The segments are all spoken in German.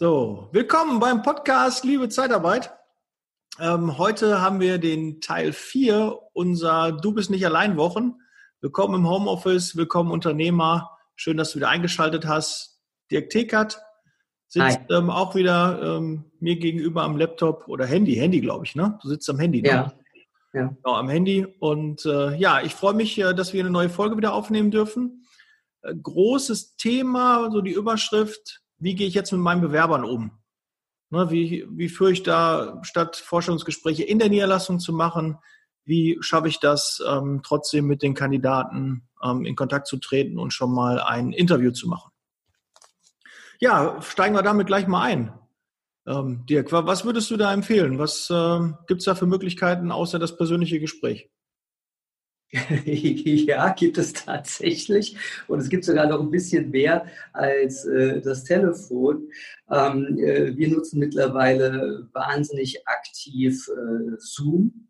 So, willkommen beim Podcast Liebe Zeitarbeit. Ähm, heute haben wir den Teil 4 unserer Du bist nicht allein Wochen. Willkommen im Homeoffice, willkommen Unternehmer. Schön, dass du wieder eingeschaltet hast. Dirk Tekert sitzt ähm, auch wieder ähm, mir gegenüber am Laptop oder Handy, Handy glaube ich, ne? Du sitzt am Handy, ne? Ja. ja. Genau, am Handy. Und äh, ja, ich freue mich, äh, dass wir eine neue Folge wieder aufnehmen dürfen. Äh, großes Thema, so die Überschrift, wie gehe ich jetzt mit meinen Bewerbern um? Ne, wie, wie führe ich da, statt Forschungsgespräche in der Niederlassung zu machen, wie schaffe ich das, ähm, trotzdem mit den Kandidaten ähm, in Kontakt zu treten und schon mal ein Interview zu machen? Ja, steigen wir damit gleich mal ein. Ähm, Dirk, was würdest du da empfehlen? Was äh, gibt es da für Möglichkeiten außer das persönliche Gespräch? ja, gibt es tatsächlich. Und es gibt sogar noch ein bisschen mehr als äh, das Telefon. Ähm, äh, wir nutzen mittlerweile wahnsinnig aktiv äh, Zoom.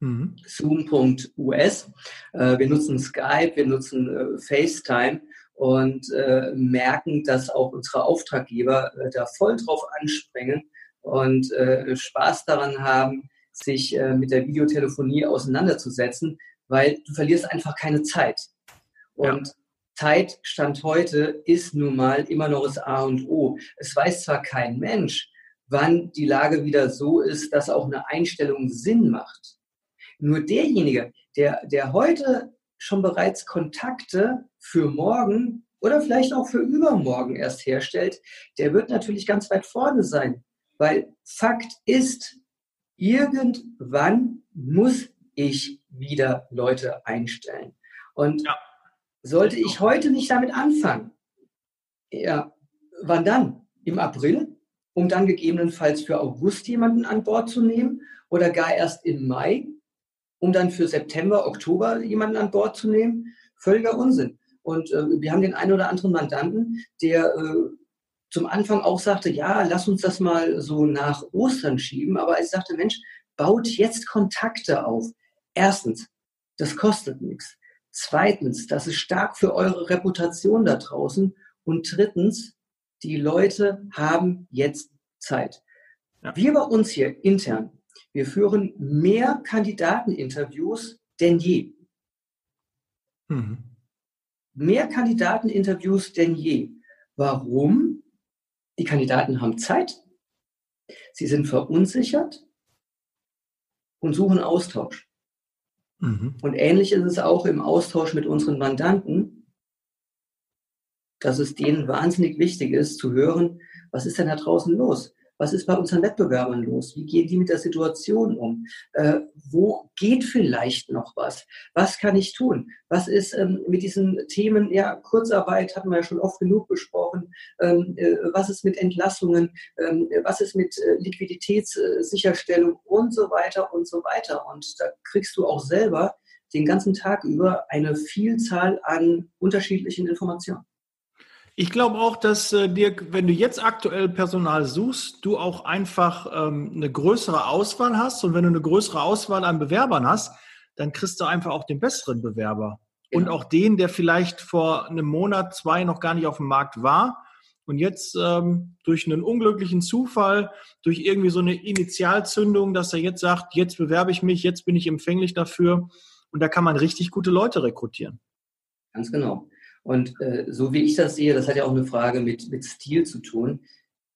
Mhm. Zoom.us. Äh, wir nutzen Skype, wir nutzen äh, FaceTime und äh, merken, dass auch unsere Auftraggeber da voll drauf anspringen und Spaß daran haben, sich mit der Videotelefonie auseinanderzusetzen, weil du verlierst einfach keine Zeit. Und ja. Zeit, Stand heute, ist nun mal immer noch das A und O. Es weiß zwar kein Mensch, wann die Lage wieder so ist, dass auch eine Einstellung Sinn macht. Nur derjenige, der, der heute schon bereits Kontakte für morgen oder vielleicht auch für übermorgen erst herstellt, der wird natürlich ganz weit vorne sein. Weil Fakt ist, irgendwann muss ich wieder Leute einstellen. Und ja. sollte ich heute nicht damit anfangen, ja, wann dann? Im April, um dann gegebenenfalls für August jemanden an Bord zu nehmen oder gar erst im Mai, um dann für September, Oktober jemanden an Bord zu nehmen? Völliger Unsinn. Und äh, wir haben den einen oder anderen Mandanten, der äh, zum Anfang auch sagte, ja, lass uns das mal so nach Ostern schieben. Aber ich sagte, Mensch, baut jetzt Kontakte auf. Erstens, das kostet nichts. Zweitens, das ist stark für eure Reputation da draußen. Und drittens, die Leute haben jetzt Zeit. Ja. Wir bei uns hier intern, wir führen mehr Kandidateninterviews denn je. Mhm. Mehr Kandidateninterviews denn je. Warum? Die Kandidaten haben Zeit, sie sind verunsichert und suchen Austausch. Mhm. Und ähnlich ist es auch im Austausch mit unseren Mandanten, dass es denen wahnsinnig wichtig ist zu hören, was ist denn da draußen los? Was ist bei unseren Wettbewerbern los? Wie gehen die mit der Situation um? Äh, wo geht vielleicht noch was? Was kann ich tun? Was ist ähm, mit diesen Themen, ja, Kurzarbeit hatten wir ja schon oft genug besprochen. Ähm, äh, was ist mit Entlassungen? Ähm, was ist mit äh, Liquiditätssicherstellung und so weiter und so weiter? Und da kriegst du auch selber den ganzen Tag über eine Vielzahl an unterschiedlichen Informationen. Ich glaube auch, dass äh, dir, wenn du jetzt aktuell Personal suchst, du auch einfach ähm, eine größere Auswahl hast. Und wenn du eine größere Auswahl an Bewerbern hast, dann kriegst du einfach auch den besseren Bewerber. Ja. Und auch den, der vielleicht vor einem Monat, zwei noch gar nicht auf dem Markt war. Und jetzt ähm, durch einen unglücklichen Zufall, durch irgendwie so eine Initialzündung, dass er jetzt sagt, jetzt bewerbe ich mich, jetzt bin ich empfänglich dafür. Und da kann man richtig gute Leute rekrutieren. Ganz genau. Und äh, so wie ich das sehe, das hat ja auch eine Frage mit, mit Stil zu tun.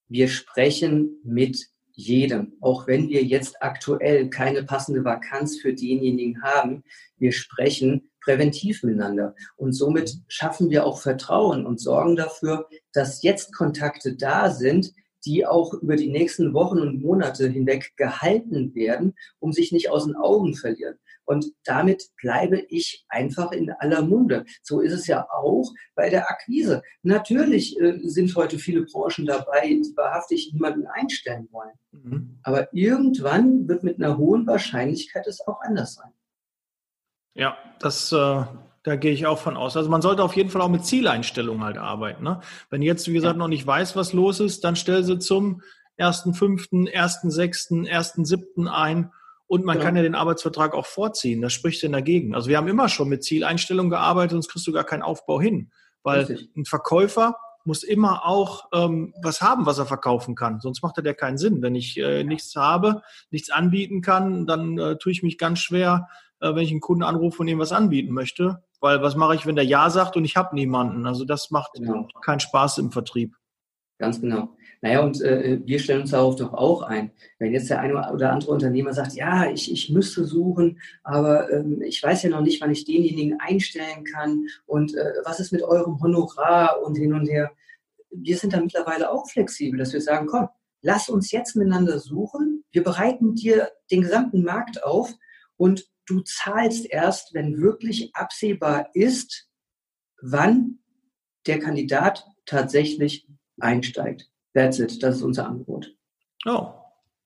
Wir sprechen mit jedem, auch wenn wir jetzt aktuell keine passende Vakanz für denjenigen haben. Wir sprechen präventiv miteinander. Und somit schaffen wir auch Vertrauen und sorgen dafür, dass jetzt Kontakte da sind, die auch über die nächsten Wochen und Monate hinweg gehalten werden, um sich nicht aus den Augen verlieren. Und damit bleibe ich einfach in aller Munde. So ist es ja auch bei der Akquise. Natürlich äh, sind heute viele Branchen dabei, die wahrhaftig niemanden einstellen wollen. Mhm. Aber irgendwann wird mit einer hohen Wahrscheinlichkeit es auch anders sein. Ja, das, äh, da gehe ich auch von aus. Also man sollte auf jeden Fall auch mit Zieleinstellungen halt arbeiten. Ne? Wenn jetzt, wie gesagt, noch nicht weiß, was los ist, dann stell sie zum 1.5., 1.6., 1.7. ein und man ja. kann ja den Arbeitsvertrag auch vorziehen. Das spricht denn dagegen. Also wir haben immer schon mit Zieleinstellungen gearbeitet, sonst kriegst du gar keinen Aufbau hin. Weil Richtig. ein Verkäufer muss immer auch ähm, was haben, was er verkaufen kann. Sonst macht er ja keinen Sinn. Wenn ich äh, nichts habe, nichts anbieten kann, dann äh, tue ich mich ganz schwer, äh, wenn ich einen Kunden anrufe und ihm was anbieten möchte. Weil was mache ich, wenn der Ja sagt und ich habe niemanden? Also das macht genau. keinen Spaß im Vertrieb. Ganz genau. Naja, und äh, wir stellen uns darauf doch auch ein. Wenn jetzt der eine oder andere Unternehmer sagt, ja, ich, ich müsste suchen, aber ähm, ich weiß ja noch nicht, wann ich denjenigen einstellen kann und äh, was ist mit eurem Honorar und hin und her. Wir sind da mittlerweile auch flexibel, dass wir sagen, komm, lass uns jetzt miteinander suchen. Wir bereiten dir den gesamten Markt auf und du zahlst erst, wenn wirklich absehbar ist, wann der Kandidat tatsächlich einsteigt. That's it. Das ist unser Angebot. Oh,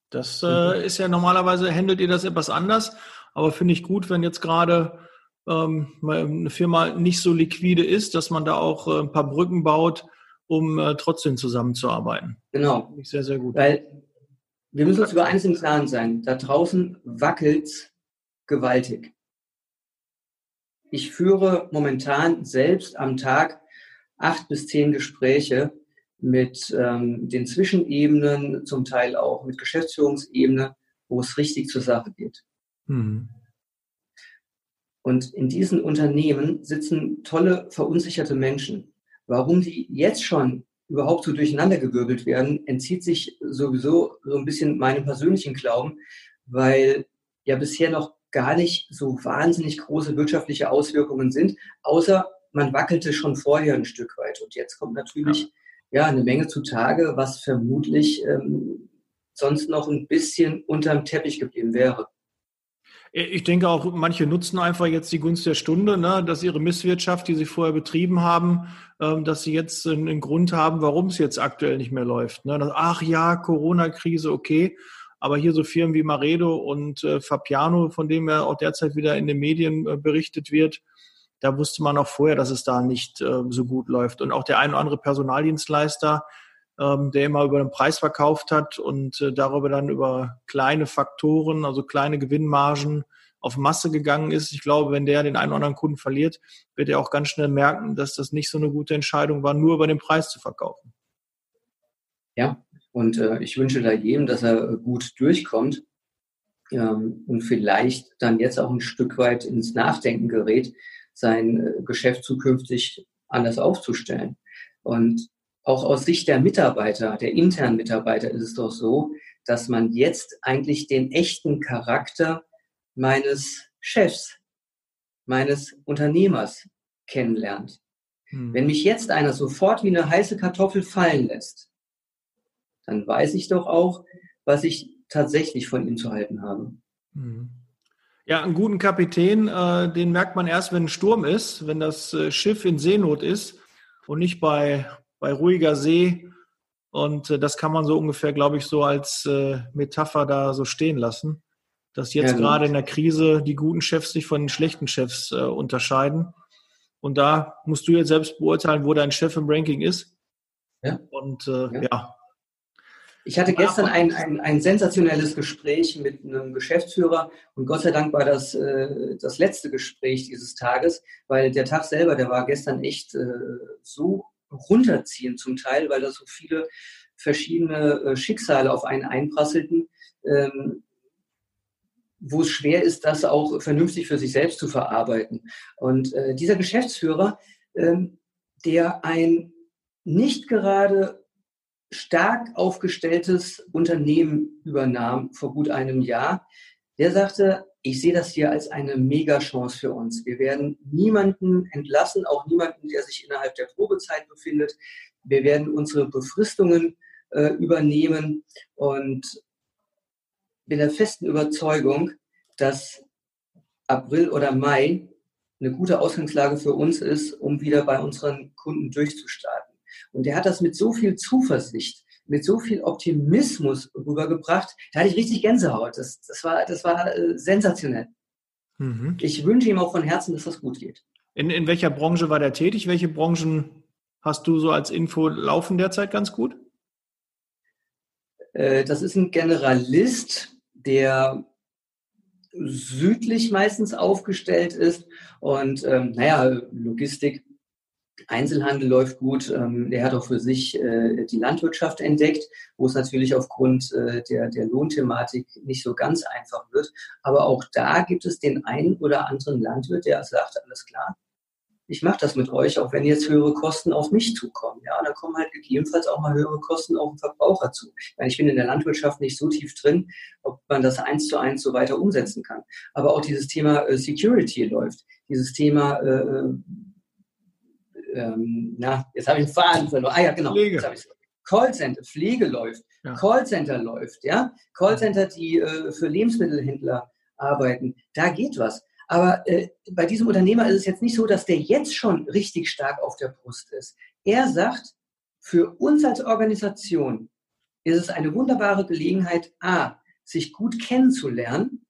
das äh, ist ja normalerweise, handelt ihr das etwas anders, aber finde ich gut, wenn jetzt gerade ähm, eine Firma nicht so liquide ist, dass man da auch äh, ein paar Brücken baut, um äh, trotzdem zusammenzuarbeiten. Genau. Finde ich sehr, sehr gut. Weil wir müssen uns über eines im Klaren sein. Da draußen wackelt gewaltig. Ich führe momentan selbst am Tag acht bis zehn Gespräche mit ähm, den Zwischenebenen, zum Teil auch mit Geschäftsführungsebene, wo es richtig zur Sache geht. Mhm. Und in diesen Unternehmen sitzen tolle, verunsicherte Menschen. Warum die jetzt schon überhaupt so durcheinandergewirbelt werden, entzieht sich sowieso so ein bisschen meinem persönlichen Glauben, weil ja bisher noch gar nicht so wahnsinnig große wirtschaftliche Auswirkungen sind, außer man wackelte schon vorher ein Stück weit. Und jetzt kommt natürlich ja ja, eine Menge zutage, was vermutlich ähm, sonst noch ein bisschen unterm Teppich geblieben wäre. Ich denke auch, manche nutzen einfach jetzt die Gunst der Stunde, ne, dass ihre Misswirtschaft, die sie vorher betrieben haben, ähm, dass sie jetzt einen Grund haben, warum es jetzt aktuell nicht mehr läuft. Ne? Dass, ach ja, Corona-Krise, okay. Aber hier so Firmen wie Maredo und äh, Fapiano, von denen ja auch derzeit wieder in den Medien äh, berichtet wird, da wusste man auch vorher, dass es da nicht äh, so gut läuft. Und auch der ein oder andere Personaldienstleister, ähm, der immer über den Preis verkauft hat und äh, darüber dann über kleine Faktoren, also kleine Gewinnmargen auf Masse gegangen ist. Ich glaube, wenn der den einen oder anderen Kunden verliert, wird er auch ganz schnell merken, dass das nicht so eine gute Entscheidung war, nur über den Preis zu verkaufen. Ja, und äh, ich wünsche da jedem, dass er gut durchkommt ähm, und vielleicht dann jetzt auch ein Stück weit ins Nachdenken gerät, sein äh, Geschäft zukünftig anders aufzustellen. Und auch aus Sicht der Mitarbeiter, der internen Mitarbeiter ist es doch so, dass man jetzt eigentlich den echten Charakter meines Chefs, meines Unternehmers kennenlernt. Hm. Wenn mich jetzt einer sofort wie eine heiße Kartoffel fallen lässt, dann weiß ich doch auch, was ich tatsächlich von ihm zu halten habe. Hm. Ja, einen guten Kapitän, äh, den merkt man erst, wenn ein Sturm ist, wenn das äh, Schiff in Seenot ist und nicht bei, bei ruhiger See. Und äh, das kann man so ungefähr, glaube ich, so als äh, Metapher da so stehen lassen, dass jetzt ja, gerade in der Krise die guten Chefs sich von den schlechten Chefs äh, unterscheiden. Und da musst du jetzt selbst beurteilen, wo dein Chef im Ranking ist. Ja. Und äh, ja. ja. Ich hatte gestern ein, ein, ein sensationelles Gespräch mit einem Geschäftsführer und Gott sei Dank war das äh, das letzte Gespräch dieses Tages, weil der Tag selber, der war gestern echt äh, so runterziehend zum Teil, weil da so viele verschiedene äh, Schicksale auf einen einprasselten, ähm, wo es schwer ist, das auch vernünftig für sich selbst zu verarbeiten. Und äh, dieser Geschäftsführer, ähm, der ein nicht gerade stark aufgestelltes Unternehmen übernahm vor gut einem Jahr, der sagte, ich sehe das hier als eine Mega-Chance für uns. Wir werden niemanden entlassen, auch niemanden, der sich innerhalb der Probezeit befindet. Wir werden unsere Befristungen äh, übernehmen und bin der festen Überzeugung, dass April oder Mai eine gute Ausgangslage für uns ist, um wieder bei unseren Kunden durchzustarten. Und der hat das mit so viel Zuversicht, mit so viel Optimismus rübergebracht. Da hatte ich richtig Gänsehaut. Das, das war, das war äh, sensationell. Mhm. Ich wünsche ihm auch von Herzen, dass das gut geht. In, in welcher Branche war der tätig? Welche Branchen hast du so als Info laufen derzeit ganz gut? Äh, das ist ein Generalist, der südlich meistens aufgestellt ist und ähm, naja, Logistik Einzelhandel läuft gut. Ähm, der hat auch für sich äh, die Landwirtschaft entdeckt, wo es natürlich aufgrund äh, der, der Lohnthematik nicht so ganz einfach wird. Aber auch da gibt es den einen oder anderen Landwirt, der sagt, alles klar, ich mache das mit euch, auch wenn jetzt höhere Kosten auf mich zukommen. Ja, da kommen halt gegebenenfalls auch mal höhere Kosten auf den Verbraucher zu. Weil ich bin in der Landwirtschaft nicht so tief drin, ob man das eins zu eins so weiter umsetzen kann. Aber auch dieses Thema äh, Security läuft. Dieses Thema, äh ähm, na, jetzt habe ich einen Faden verloren. Ah ja, genau. Pflege. Callcenter, Pflege läuft. Ja. Callcenter läuft, ja. Callcenter, die äh, für Lebensmittelhändler arbeiten. Da geht was. Aber äh, bei diesem Unternehmer ist es jetzt nicht so, dass der jetzt schon richtig stark auf der Brust ist. Er sagt, für uns als Organisation ist es eine wunderbare Gelegenheit, a, sich gut kennenzulernen,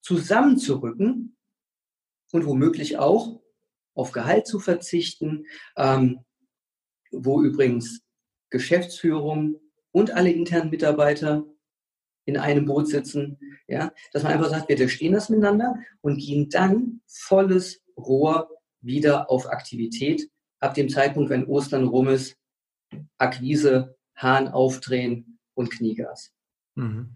zusammenzurücken und womöglich auch auf Gehalt zu verzichten, ähm, wo übrigens Geschäftsführung und alle internen Mitarbeiter in einem Boot sitzen, ja, dass man einfach sagt, wir verstehen das miteinander und gehen dann volles Rohr wieder auf Aktivität. Ab dem Zeitpunkt, wenn Ostern rum ist, Akquise, Hahn aufdrehen und Kniegas. Mhm.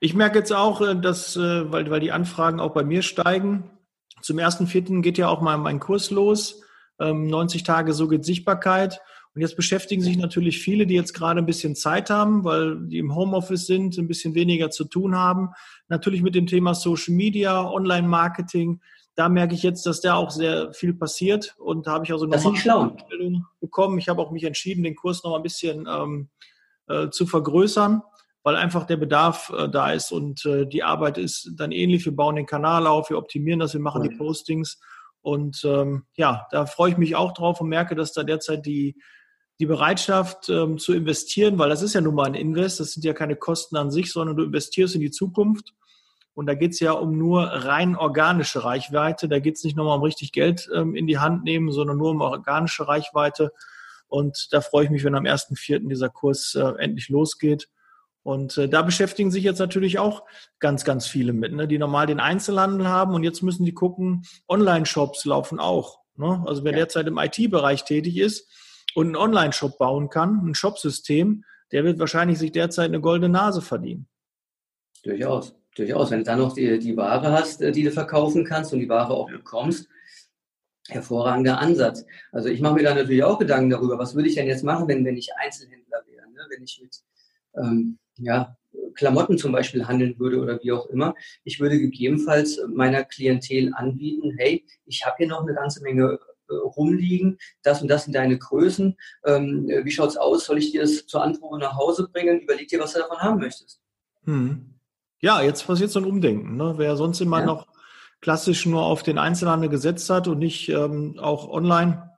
Ich merke jetzt auch, äh, dass, äh, weil, weil die Anfragen auch bei mir steigen, zum ersten Vierten geht ja auch mal mein Kurs los. 90 ähm, Tage, so geht Sichtbarkeit. Und jetzt beschäftigen sich natürlich viele, die jetzt gerade ein bisschen Zeit haben, weil die im Homeoffice sind, ein bisschen weniger zu tun haben. Natürlich mit dem Thema Social Media, Online-Marketing. Da merke ich jetzt, dass da auch sehr viel passiert. Und da habe ich also noch eine bekommen. Ich habe auch mich entschieden, den Kurs noch ein bisschen ähm, äh, zu vergrößern, weil einfach der Bedarf äh, da ist und äh, die Arbeit ist dann ähnlich. Wir bauen den Kanal auf, wir optimieren das, wir machen die Postings. Und ähm, ja, da freue ich mich auch drauf und merke, dass da derzeit die die Bereitschaft ähm, zu investieren, weil das ist ja nun mal ein Invest, das sind ja keine Kosten an sich, sondern du investierst in die Zukunft. Und da geht es ja um nur rein organische Reichweite. Da geht es nicht nochmal um richtig Geld ähm, in die Hand nehmen, sondern nur um organische Reichweite. Und da freue ich mich, wenn am 1.4. dieser Kurs äh, endlich losgeht. Und äh, da beschäftigen sich jetzt natürlich auch ganz, ganz viele mit, ne, die normal den Einzelhandel haben und jetzt müssen die gucken, Online-Shops laufen auch. Ne? Also wer ja. derzeit im IT-Bereich tätig ist, und einen Online-Shop bauen kann, ein Shopsystem, der wird wahrscheinlich sich derzeit eine goldene Nase verdienen. Durchaus, durchaus. Wenn du dann noch die, die Ware hast, äh, die du verkaufen kannst und die Ware auch bekommst, hervorragender Ansatz. Also ich mache mir da natürlich auch Gedanken darüber, was würde ich denn jetzt machen, wenn, wenn ich Einzelhändler wäre, ne? wenn ich mit ähm, ja, Klamotten zum Beispiel handeln würde oder wie auch immer. Ich würde gegebenenfalls meiner Klientel anbieten, hey, ich habe hier noch eine ganze Menge äh, rumliegen, das und das sind deine Größen, ähm, wie schaut's aus, soll ich dir das zur Anprobe nach Hause bringen, überleg dir, was du davon haben möchtest. Hm. Ja, jetzt passiert so ein Umdenken. Ne? Wer sonst immer ja. noch klassisch nur auf den Einzelhandel gesetzt hat und nicht ähm, auch online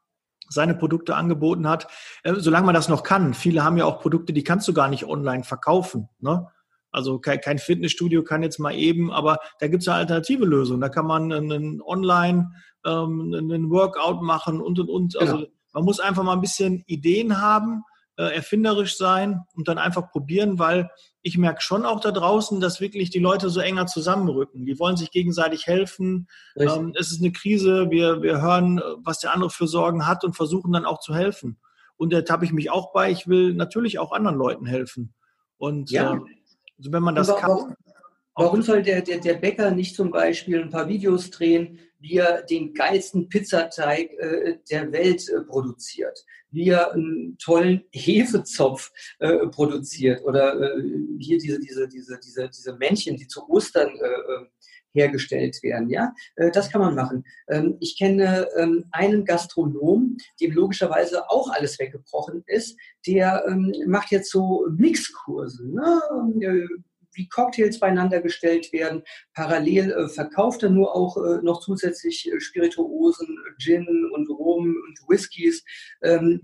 seine Produkte angeboten hat, äh, solange man das noch kann. Viele haben ja auch Produkte, die kannst du gar nicht online verkaufen. Ne? Also kein, kein Fitnessstudio kann jetzt mal eben, aber da gibt es eine alternative Lösung. Da kann man einen Online ähm, einen Workout machen und und und. Also genau. man muss einfach mal ein bisschen Ideen haben, erfinderisch sein und dann einfach probieren, weil ich merke schon auch da draußen, dass wirklich die Leute so enger zusammenrücken. Die wollen sich gegenseitig helfen. Ähm, es ist eine Krise. Wir, wir hören, was der andere für Sorgen hat und versuchen dann auch zu helfen. Und da habe ich mich auch bei. Ich will natürlich auch anderen Leuten helfen. Und ja. äh, also wenn man das kann. Warum soll der, der, der Bäcker nicht zum Beispiel ein paar Videos drehen, wie er den geilsten Pizzateig äh, der Welt äh, produziert, wie er einen tollen Hefezopf äh, produziert oder äh, hier diese, diese, diese, diese, diese Männchen, die zu Ostern äh, äh, hergestellt werden. Ja, das kann man machen. Ähm, ich kenne ähm, einen Gastronom, dem logischerweise auch alles weggebrochen ist. Der ähm, macht jetzt so Mixkurse. Ne? Wie Cocktails beieinander gestellt werden. Parallel äh, verkauft er nur auch äh, noch zusätzlich äh, Spirituosen, Gin und Rum und Whiskys. Ähm,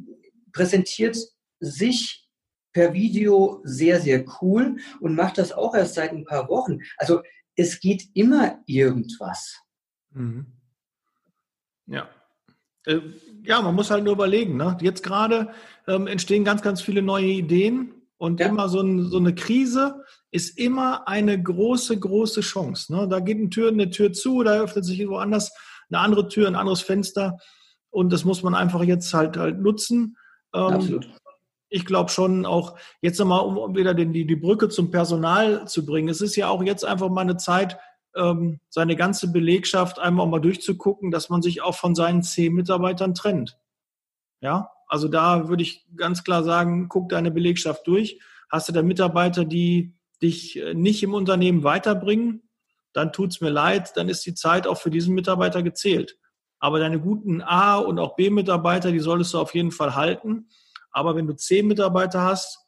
präsentiert sich per Video sehr, sehr cool und macht das auch erst seit ein paar Wochen. Also es geht immer irgendwas. Mhm. Ja. Äh, ja, man muss halt nur überlegen. Ne? Jetzt gerade ähm, entstehen ganz, ganz viele neue Ideen und ja. immer so, ein, so, eine Krise ist immer eine große, große Chance. Ne? Da geht eine Tür, eine Tür zu, da öffnet sich woanders eine andere Tür, ein anderes Fenster. und das muss man einfach jetzt halt, halt nutzen. Ähm, Absolut. Ich glaube schon auch, jetzt nochmal, um wieder den, die, die Brücke zum Personal zu bringen. Es ist ja auch jetzt einfach mal eine Zeit, ähm, seine ganze Belegschaft einmal mal durchzugucken, dass man sich auch von seinen zehn Mitarbeitern trennt. Ja, also da würde ich ganz klar sagen, guck deine Belegschaft durch. Hast du da Mitarbeiter, die dich äh, nicht im Unternehmen weiterbringen, dann tut es mir leid, dann ist die Zeit auch für diesen Mitarbeiter gezählt. Aber deine guten A- und auch B-Mitarbeiter, die solltest du auf jeden Fall halten. Aber wenn du zehn Mitarbeiter hast,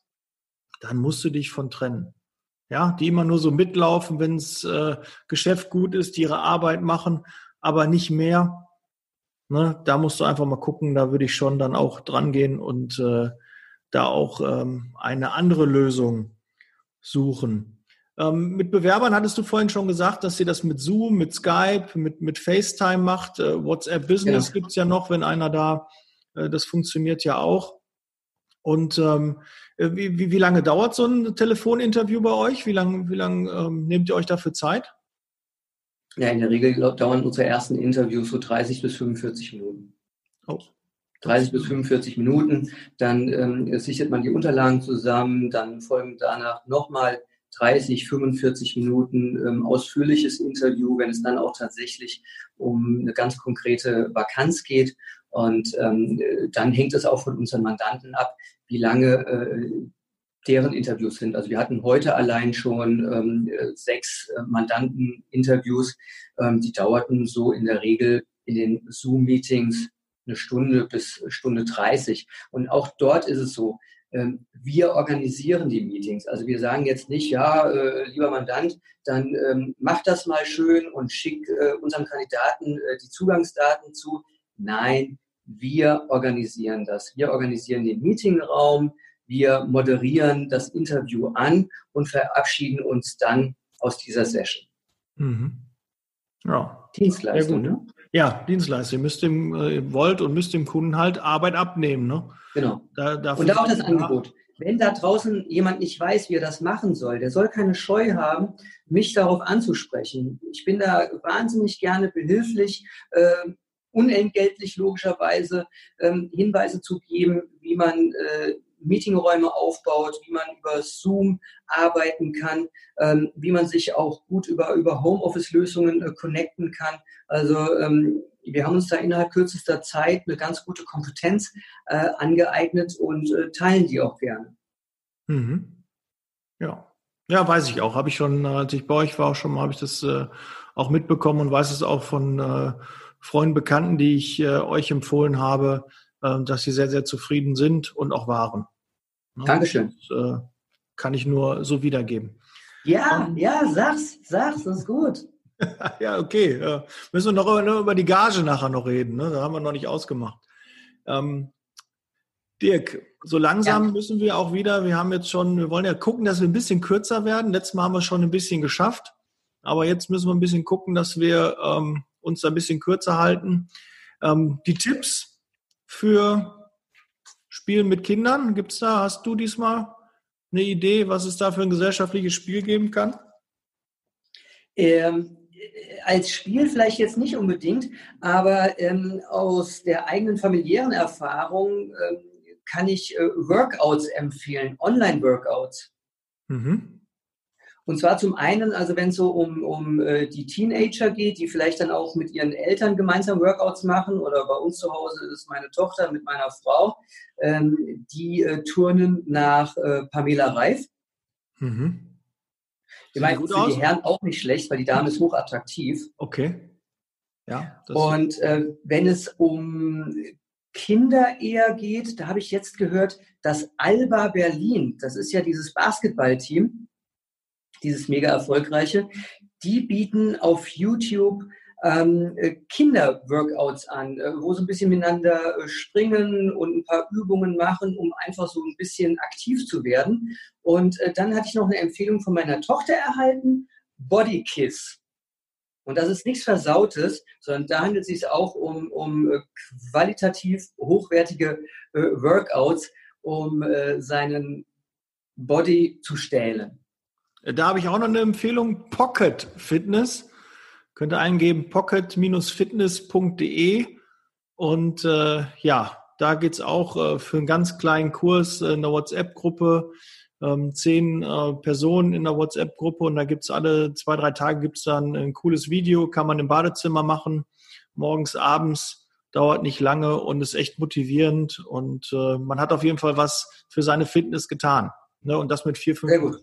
dann musst du dich von trennen. Ja, die immer nur so mitlaufen, wenn das äh, Geschäft gut ist, die ihre Arbeit machen, aber nicht mehr. Ne, da musst du einfach mal gucken, da würde ich schon dann auch dran gehen und äh, da auch ähm, eine andere Lösung suchen. Ähm, mit Bewerbern hattest du vorhin schon gesagt, dass sie das mit Zoom, mit Skype, mit, mit FaceTime macht. Äh, WhatsApp Business ja. es ja noch, wenn einer da, äh, das funktioniert ja auch. Und ähm, äh, wie, wie, wie lange dauert so ein Telefoninterview bei euch? Wie lange wie lang, ähm, nehmt ihr euch dafür Zeit? Ja, in der Regel dauern unsere ersten Interviews so 30 bis 45 Minuten. Oh. 30 bis 45 Minuten, dann ähm, sichert man die Unterlagen zusammen, dann folgen danach nochmal 30, 45 Minuten ähm, ausführliches Interview, wenn es dann auch tatsächlich um eine ganz konkrete Vakanz geht. Und ähm, dann hängt es auch von unseren Mandanten ab, wie lange äh, deren Interviews sind. Also wir hatten heute allein schon ähm, sechs äh, Mandanten-Interviews, ähm, die dauerten so in der Regel in den Zoom-Meetings eine Stunde bis Stunde 30. Und auch dort ist es so, ähm, wir organisieren die Meetings. Also wir sagen jetzt nicht, ja, äh, lieber Mandant, dann ähm, mach das mal schön und schick äh, unserem Kandidaten äh, die Zugangsdaten zu. Nein, wir organisieren das. Wir organisieren den Meetingraum, wir moderieren das Interview an und verabschieden uns dann aus dieser Session. Mhm. Ja. Dienstleistung, ne? Ja, Dienstleistung. Ihr müsst dem, äh, wollt und müsst dem Kunden halt Arbeit abnehmen, ne? Genau. Da, und da auch das Angebot. Wenn da draußen jemand nicht weiß, wie er das machen soll, der soll keine Scheu haben, mich darauf anzusprechen. Ich bin da wahnsinnig gerne behilflich, äh, unentgeltlich logischerweise ähm, Hinweise zu geben, wie man äh, Meetingräume aufbaut, wie man über Zoom arbeiten kann, ähm, wie man sich auch gut über, über Homeoffice-Lösungen äh, connecten kann. Also ähm, wir haben uns da innerhalb kürzester Zeit eine ganz gute Kompetenz äh, angeeignet und äh, teilen die auch gerne. Mhm. Ja. Ja, weiß ich auch. Habe ich schon, als ich bei euch war, schon mal habe ich das äh, auch mitbekommen und weiß es auch von äh, Freunden, Bekannten, die ich äh, euch empfohlen habe, äh, dass sie sehr, sehr zufrieden sind und auch waren. Ne? Dankeschön. Das, äh, kann ich nur so wiedergeben. Ja, um, ja, sag's, sag's, das ist gut. ja, okay. Äh, müssen wir noch über, über, die Gage nachher noch reden. Ne? Da haben wir noch nicht ausgemacht. Ähm, Dirk, so langsam ja. müssen wir auch wieder, wir haben jetzt schon, wir wollen ja gucken, dass wir ein bisschen kürzer werden. Letztes Mal haben wir schon ein bisschen geschafft, aber jetzt müssen wir ein bisschen gucken, dass wir ähm, uns da ein bisschen kürzer halten. Ähm, die Tipps für Spielen mit Kindern, gibt es da, hast du diesmal eine Idee, was es da für ein gesellschaftliches Spiel geben kann? Ähm, als Spiel vielleicht jetzt nicht unbedingt, aber ähm, aus der eigenen familiären Erfahrung ähm, kann ich äh, Workouts empfehlen, Online-Workouts. Mhm. Und zwar zum einen, also wenn es so um, um äh, die Teenager geht, die vielleicht dann auch mit ihren Eltern gemeinsam Workouts machen oder bei uns zu Hause ist meine Tochter mit meiner Frau, ähm, die äh, turnen nach äh, Pamela Reif. Mhm. Ich meine, gut für aus? die Herren auch nicht schlecht, weil die Dame ist hochattraktiv. Okay. Ja. Und äh, wenn es um Kinder eher geht, da habe ich jetzt gehört, dass Alba Berlin, das ist ja dieses Basketballteam, dieses mega erfolgreiche, die bieten auf YouTube ähm, äh, Kinder-Workouts an, äh, wo sie ein bisschen miteinander äh, springen und ein paar Übungen machen, um einfach so ein bisschen aktiv zu werden. Und äh, dann hatte ich noch eine Empfehlung von meiner Tochter erhalten, Body Kiss. Und das ist nichts Versautes, sondern da handelt es sich auch um, um äh, qualitativ hochwertige äh, Workouts, um seinen Body zu stählen. Da habe ich auch noch eine Empfehlung, Pocket Fitness. Könnt ihr eingeben pocket-fitness.de. Und äh, ja, da geht's auch äh, für einen ganz kleinen Kurs in der WhatsApp-Gruppe. Ähm, zehn äh, Personen in der WhatsApp-Gruppe und da gibt's alle zwei, drei Tage gibt's dann ein cooles Video, kann man im Badezimmer machen, morgens, abends, dauert nicht lange und ist echt motivierend und äh, man hat auf jeden Fall was für seine Fitness getan. Ne? Und das mit vier, fünf Sehr gut.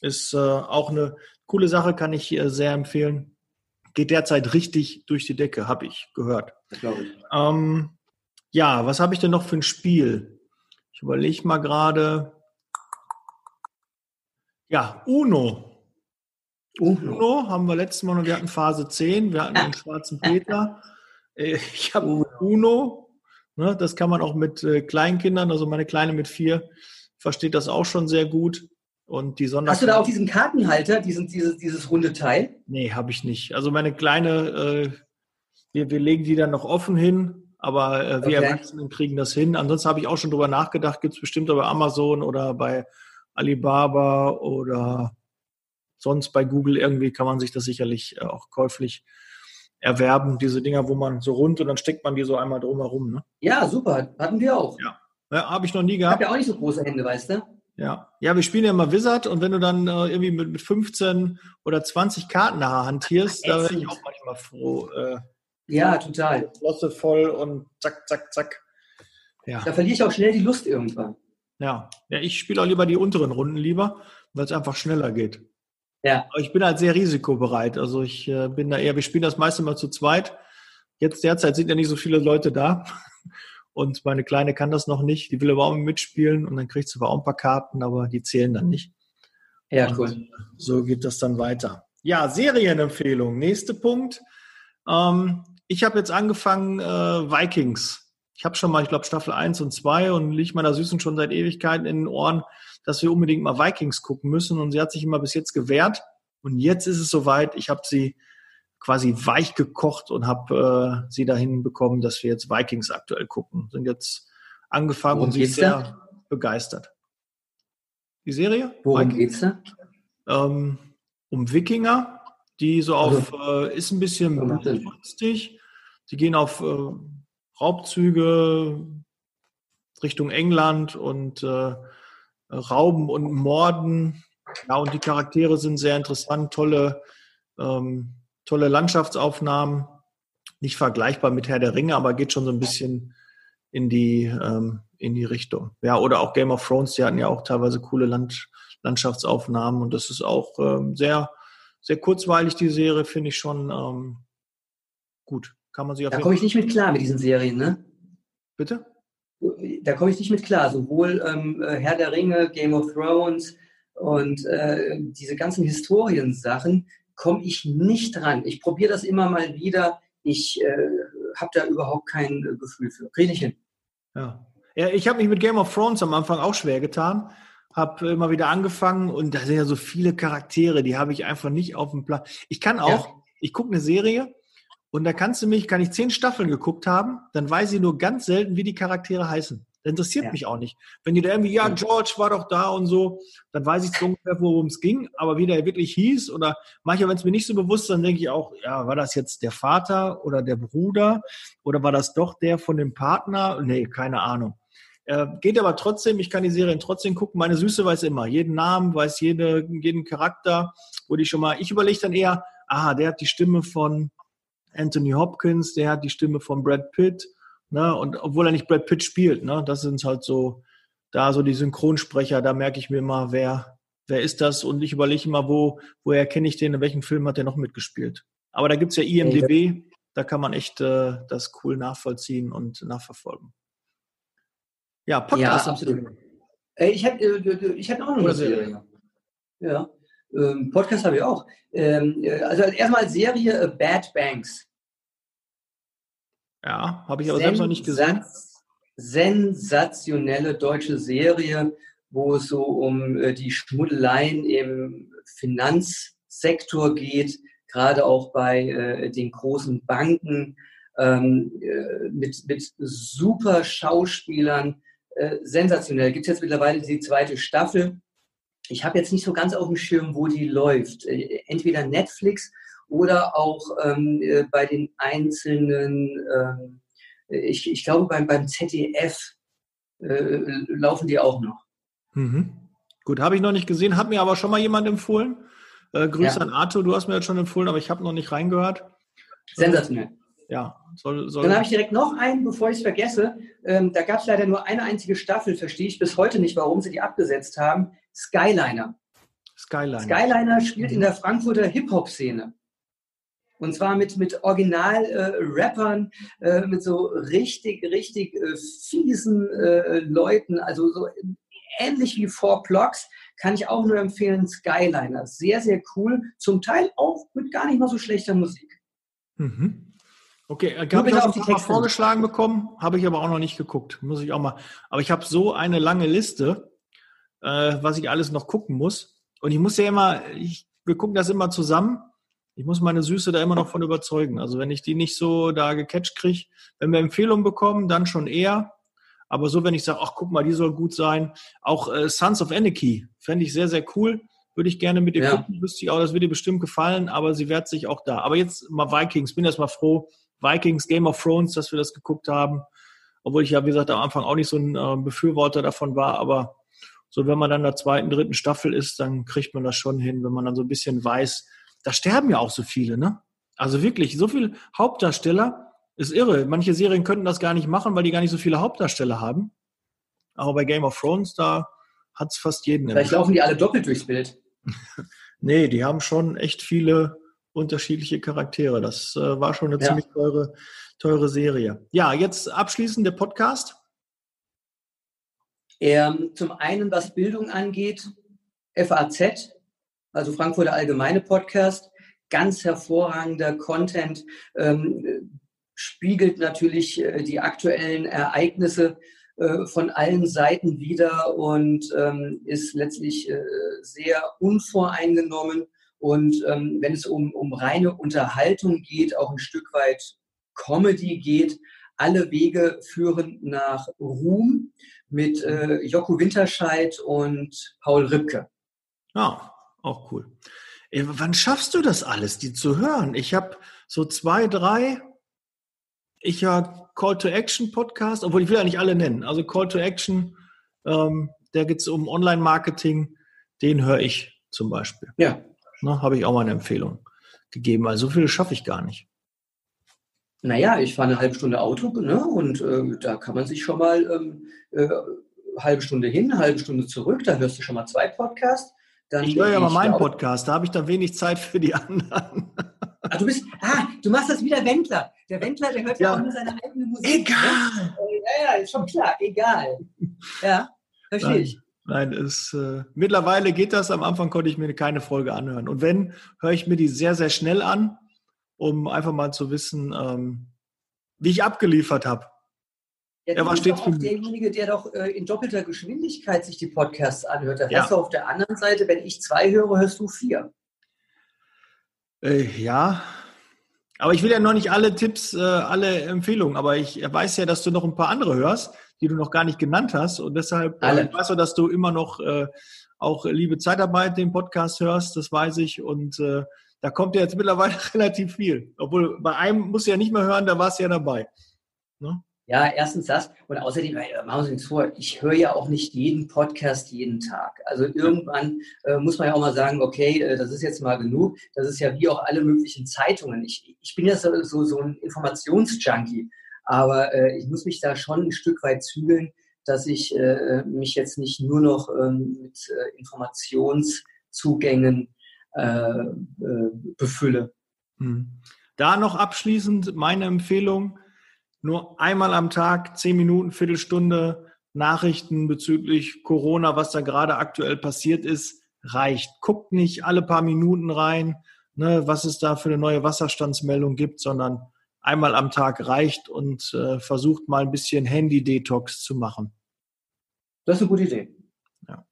Ist äh, auch eine coole Sache, kann ich äh, sehr empfehlen. Geht derzeit richtig durch die Decke, habe ich gehört. ich. Ähm, ja, was habe ich denn noch für ein Spiel? Ich überlege mal gerade. Ja, Uno. Uno. Uno haben wir letztes Mal noch, wir hatten Phase 10, wir hatten den schwarzen Peter. Äh, ich habe Uno. Ne, das kann man auch mit äh, Kleinkindern, also meine Kleine mit vier versteht das auch schon sehr gut. Und die Sonder Hast du da auch diesen Kartenhalter, diesen, dieses, dieses runde Teil? Nee, habe ich nicht. Also meine Kleine, äh, wir, wir legen die dann noch offen hin aber äh, wir okay. Erwachsenen kriegen das hin. Ansonsten habe ich auch schon drüber nachgedacht, gibt es bestimmt bei Amazon oder bei Alibaba oder sonst bei Google irgendwie kann man sich das sicherlich äh, auch käuflich erwerben, diese Dinger, wo man so rund und dann steckt man die so einmal drumherum. Ne? Ja, super, hatten wir auch. Ja, ja habe ich noch nie gehabt. Ich habe ja auch nicht so große Hände, weißt du? Ja, ja, wir spielen ja immer Wizard und wenn du dann äh, irgendwie mit, mit 15 oder 20 Karten nachher hantierst, Ach, da wäre ich auch manchmal froh, äh, ja, total. Flosse voll und zack, zack, zack. Ja. Da verliere ich auch schnell die Lust irgendwann. Ja, ja ich spiele auch lieber die unteren Runden lieber, weil es einfach schneller geht. Ja. Aber ich bin halt sehr risikobereit. Also ich äh, bin da eher, wir spielen das meiste mal zu zweit. Jetzt derzeit sind ja nicht so viele Leute da. Und meine Kleine kann das noch nicht. Die will aber auch mitspielen und dann kriegt sie aber auch ein paar Karten, aber die zählen dann nicht. Ja, cool. Und so geht das dann weiter. Ja, Serienempfehlung. Nächster Punkt. Ähm, ich habe jetzt angefangen, äh, Vikings. Ich habe schon mal, ich glaube, Staffel 1 und 2 und liegt meiner Süßen schon seit Ewigkeiten in den Ohren, dass wir unbedingt mal Vikings gucken müssen. Und sie hat sich immer bis jetzt gewehrt. Und jetzt ist es soweit. Ich habe sie quasi weich gekocht und habe äh, sie dahin bekommen, dass wir jetzt Vikings aktuell gucken. Sind jetzt angefangen Worum und sie ist sehr da? begeistert. Die Serie? Worum Vikings. geht's da? Ähm, um Wikinger, die so also auf, äh, ist ein bisschen günstig. Die gehen auf äh, Raubzüge Richtung England und äh, Rauben und Morden. Ja, und die Charaktere sind sehr interessant, tolle, ähm, tolle Landschaftsaufnahmen. Nicht vergleichbar mit Herr der Ringe, aber geht schon so ein bisschen in die, ähm, in die Richtung. Ja, oder auch Game of Thrones, die hatten ja auch teilweise coole Land Landschaftsaufnahmen und das ist auch ähm, sehr, sehr kurzweilig, die Serie, finde ich schon ähm, gut. Kann man sich Da komme ich nicht mit klar mit diesen Serien, ne? Bitte? Da komme ich nicht mit klar. Sowohl ähm, äh, Herr der Ringe, Game of Thrones und äh, diese ganzen Historiensachen komme ich nicht dran. Ich probiere das immer mal wieder. Ich äh, habe da überhaupt kein äh, Gefühl für. Kriege ich hin. Ja. ja ich habe mich mit Game of Thrones am Anfang auch schwer getan habe immer wieder angefangen und da sind ja so viele Charaktere, die habe ich einfach nicht auf dem Plan. Ich kann auch, ja. ich gucke eine Serie und da kannst du mich, kann ich zehn Staffeln geguckt haben, dann weiß ich nur ganz selten, wie die Charaktere heißen. Das interessiert ja. mich auch nicht. Wenn die da irgendwie, ja, George war doch da und so, dann weiß ich so ungefähr, worum es ging. Aber wie der wirklich hieß oder manchmal, wenn es mir nicht so bewusst ist, dann denke ich auch, ja, war das jetzt der Vater oder der Bruder oder war das doch der von dem Partner? Nee, keine Ahnung. Äh, geht aber trotzdem, ich kann die Serien trotzdem gucken. Meine Süße weiß immer, jeden Namen, weiß jede, jeden Charakter, wo die schon mal, ich überlege dann eher, aha, der hat die Stimme von Anthony Hopkins, der hat die Stimme von Brad Pitt, ne, und obwohl er nicht Brad Pitt spielt, ne, das sind halt so, da so die Synchronsprecher, da merke ich mir immer, wer, wer ist das? Und ich überlege immer, wo, woher kenne ich den, in welchem Film hat der noch mitgespielt? Aber da gibt's ja IMDB, da kann man echt äh, das cool nachvollziehen und nachverfolgen. Ja, Podcast. Ja, absolut. Ich hätte äh, ich auch noch eine Serie. Ja. Ähm, Podcast habe ich auch. Ähm, äh, also erstmal Serie äh, Bad Banks. Ja, habe ich aber selbst noch nicht gesehen. Sensationelle deutsche Serie, wo es so um die Schmuddeleien im Finanzsektor geht, gerade auch bei den großen Banken ähm, mit, mit super Schauspielern, äh, sensationell. Gibt es jetzt mittlerweile die zweite Staffel. Ich habe jetzt nicht so ganz auf dem Schirm, wo die läuft. Äh, entweder Netflix oder auch ähm, äh, bei den einzelnen ähm, ich, ich glaube, beim, beim ZDF äh, laufen die auch noch. Mhm. Gut, habe ich noch nicht gesehen, hat mir aber schon mal jemand empfohlen. Äh, Grüße ja. an Arthur, du hast mir jetzt schon empfohlen, aber ich habe noch nicht reingehört. Sensationell. Ja, soll, soll Dann habe ich direkt noch einen, bevor ich es vergesse. Ähm, da gab es leider nur eine einzige Staffel, verstehe ich bis heute nicht, warum sie die abgesetzt haben. Skyliner. Skyliner. Skyliner spielt in der Frankfurter Hip-Hop-Szene. Und zwar mit, mit Original-Rappern, äh, äh, mit so richtig, richtig äh, fiesen äh, Leuten, also so ähnlich wie Four Blocks, kann ich auch nur empfehlen, Skyliner. Sehr, sehr cool. Zum Teil auch mit gar nicht mal so schlechter Musik. Mhm. Okay, äh, habe ich auch die Texte vorgeschlagen bekommen, habe ich aber auch noch nicht geguckt. Muss ich auch mal. Aber ich habe so eine lange Liste, äh, was ich alles noch gucken muss. Und ich muss ja immer, ich, wir gucken das immer zusammen ich muss meine Süße da immer noch von überzeugen. Also wenn ich die nicht so da gecatcht kriege, wenn wir Empfehlungen bekommen, dann schon eher. Aber so, wenn ich sage, ach guck mal, die soll gut sein. Auch äh, Sons of Anarchy fände ich sehr, sehr cool. Würde ich gerne mit dir ja. gucken. Wüsste ich auch, das würde dir bestimmt gefallen, aber sie wehrt sich auch da. Aber jetzt mal Vikings. Bin erst mal froh. Vikings, Game of Thrones, dass wir das geguckt haben. Obwohl ich ja, wie gesagt, am Anfang auch nicht so ein äh, Befürworter davon war. Aber so, wenn man dann in der zweiten, dritten Staffel ist, dann kriegt man das schon hin, wenn man dann so ein bisschen weiß, da sterben ja auch so viele, ne? Also wirklich, so viele Hauptdarsteller ist irre. Manche Serien könnten das gar nicht machen, weil die gar nicht so viele Hauptdarsteller haben. Aber bei Game of Thrones, da hat es fast jeden. Vielleicht laufen die alle doppelt durchs Bild. nee, die haben schon echt viele unterschiedliche Charaktere. Das äh, war schon eine ja. ziemlich teure, teure Serie. Ja, jetzt abschließend der Podcast. Ähm, zum einen, was Bildung angeht, FAZ, also Frankfurter Allgemeine Podcast, ganz hervorragender Content, ähm, spiegelt natürlich äh, die aktuellen Ereignisse äh, von allen Seiten wieder und ähm, ist letztlich äh, sehr unvoreingenommen. Und ähm, wenn es um, um reine Unterhaltung geht, auch ein Stück weit Comedy geht, alle Wege führen nach Ruhm mit äh, Joko Winterscheid und Paul Ripke. Ja, auch cool. Ey, wann schaffst du das alles, die zu hören? Ich habe so zwei, drei. Ich habe Call to Action Podcast, obwohl ich will ja nicht alle nennen. Also Call to Action, ähm, da geht es um Online-Marketing. Den höre ich zum Beispiel. Ja. Habe ich auch mal eine Empfehlung gegeben, weil so viele schaffe ich gar nicht. Naja, ich fahre eine halbe Stunde Auto ne, und äh, da kann man sich schon mal ähm, äh, halbe Stunde hin, halbe Stunde zurück, da hörst du schon mal zwei Podcasts. Dann ich höre ja mal meinen Podcast, da habe ich dann wenig Zeit für die anderen. Ah, du bist, ah, du machst das wie der Wendler. Der Wendler, der hört ja, ja auch nur seine eigene Musik. Ne? Egal. Ja, ja, ist schon klar, egal. Ja, verstehe ich. Nein, es, äh, mittlerweile geht das. Am Anfang konnte ich mir keine Folge anhören. Und wenn, höre ich mir die sehr, sehr schnell an, um einfach mal zu wissen, ähm, wie ich abgeliefert habe. Ja, er war stets auch derjenige, der doch äh, in doppelter Geschwindigkeit sich die Podcasts anhört. Da ja. hast du auf der anderen Seite, wenn ich zwei höre, hörst du vier. Äh, ja, aber ich will ja noch nicht alle Tipps, äh, alle Empfehlungen, aber ich weiß ja, dass du noch ein paar andere hörst, die du noch gar nicht genannt hast. Und deshalb äh, alle. weißt du, dass du immer noch äh, auch Liebe Zeitarbeit den Podcast hörst, das weiß ich. Und da kommt ja jetzt mittlerweile relativ viel. Obwohl bei einem musst du ja nicht mehr hören, da warst du ja dabei. Ne? Ja, erstens das. Und außerdem, machen wir uns vor, ich höre ja auch nicht jeden Podcast jeden Tag. Also irgendwann äh, muss man ja auch mal sagen, okay, äh, das ist jetzt mal genug. Das ist ja wie auch alle möglichen Zeitungen. Ich, ich bin ja so, so, so ein Informationsjunkie. Aber äh, ich muss mich da schon ein Stück weit zügeln, dass ich äh, mich jetzt nicht nur noch ähm, mit äh, Informationszugängen äh, befülle. Hm. Da noch abschließend meine Empfehlung nur einmal am Tag, zehn Minuten, Viertelstunde Nachrichten bezüglich Corona, was da gerade aktuell passiert ist, reicht. Guckt nicht alle paar Minuten rein, ne, was es da für eine neue Wasserstandsmeldung gibt, sondern einmal am Tag reicht und äh, versucht mal ein bisschen Handy-Detox zu machen. Das ist eine gute Idee. Ja.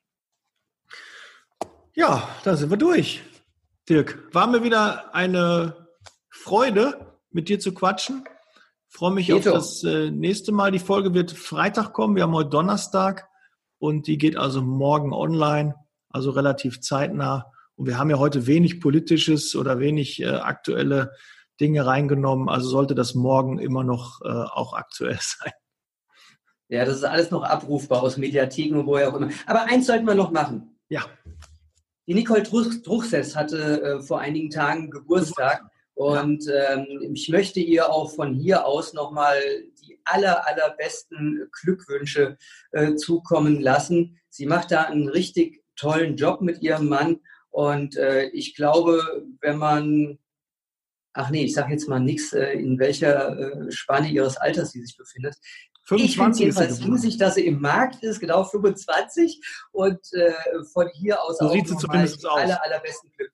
ja, da sind wir durch. Dirk, war mir wieder eine Freude, mit dir zu quatschen freue mich Eto. auf das äh, nächste Mal. Die Folge wird Freitag kommen. Wir haben heute Donnerstag und die geht also morgen online, also relativ zeitnah. Und wir haben ja heute wenig Politisches oder wenig äh, aktuelle Dinge reingenommen. Also sollte das morgen immer noch äh, auch aktuell sein. Ja, das ist alles noch abrufbar aus Mediatheken und woher auch immer. Aber eins sollten wir noch machen. Ja. Die Nicole Druchsess hatte äh, vor einigen Tagen Geburtstag. Und ähm, ich möchte ihr auch von hier aus nochmal die aller, allerbesten Glückwünsche äh, zukommen lassen. Sie macht da einen richtig tollen Job mit ihrem Mann. Und äh, ich glaube, wenn man, ach nee, ich sage jetzt mal nichts, äh, in welcher äh, Spanne ihres Alters sie sich befindet. 25 ich finde jedenfalls riesig, dass sie im Markt ist, genau 25. Und äh, von hier aus so auch sieht sie zumindest die aller, allerbesten Glückwünsche.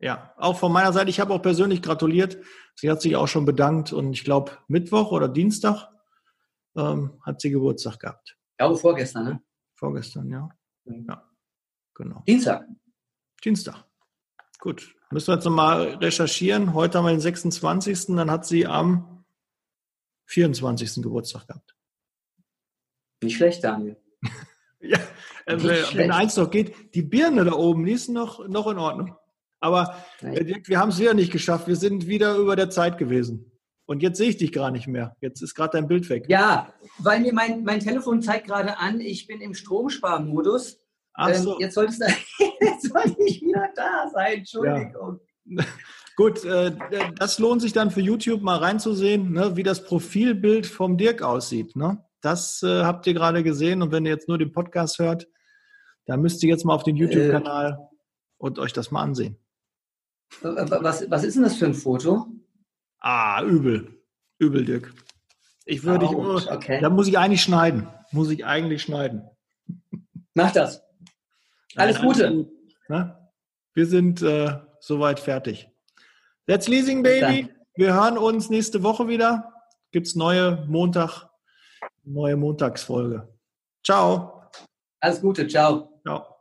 Ja, auch von meiner Seite. Ich habe auch persönlich gratuliert. Sie hat sich auch schon bedankt und ich glaube, Mittwoch oder Dienstag ähm, hat sie Geburtstag gehabt. Ja, aber vorgestern, ne? Vorgestern, ja. Mhm. Ja, genau. Dienstag. Dienstag. Gut. Müssen wir jetzt nochmal recherchieren. Heute haben wir den 26. Dann hat sie am 24. Geburtstag gehabt. Nicht schlecht, Daniel. ja, äh, wenn eins noch geht, die Birne da oben, die ist noch, noch in Ordnung. Aber äh, wir haben es wieder nicht geschafft. Wir sind wieder über der Zeit gewesen. Und jetzt sehe ich dich gar nicht mehr. Jetzt ist gerade dein Bild weg. Ja, weil mir mein, mein Telefon zeigt gerade an, ich bin im Stromsparmodus. Ach ähm, so. Ähm, jetzt, sollte ich wieder da sein. Entschuldigung. Ja. Gut, äh, das lohnt sich dann für YouTube mal reinzusehen, ne, wie das Profilbild vom Dirk aussieht. Ne? Das äh, habt ihr gerade gesehen. Und wenn ihr jetzt nur den Podcast hört, dann müsst ihr jetzt mal auf den YouTube-Kanal äh, und euch das mal ansehen. Was, was ist denn das für ein Foto? Ah, übel. Übel, Dirk. Ich würde oh, ich, okay. da muss ich eigentlich schneiden. Muss ich eigentlich schneiden. Mach das. Alles Nein, Gute. Alles ne? Wir sind äh, soweit fertig. That's Leasing Baby. Wir hören uns nächste Woche wieder. Gibt's neue Montag, neue Montagsfolge. Ciao. Alles Gute. Ciao. Ciao.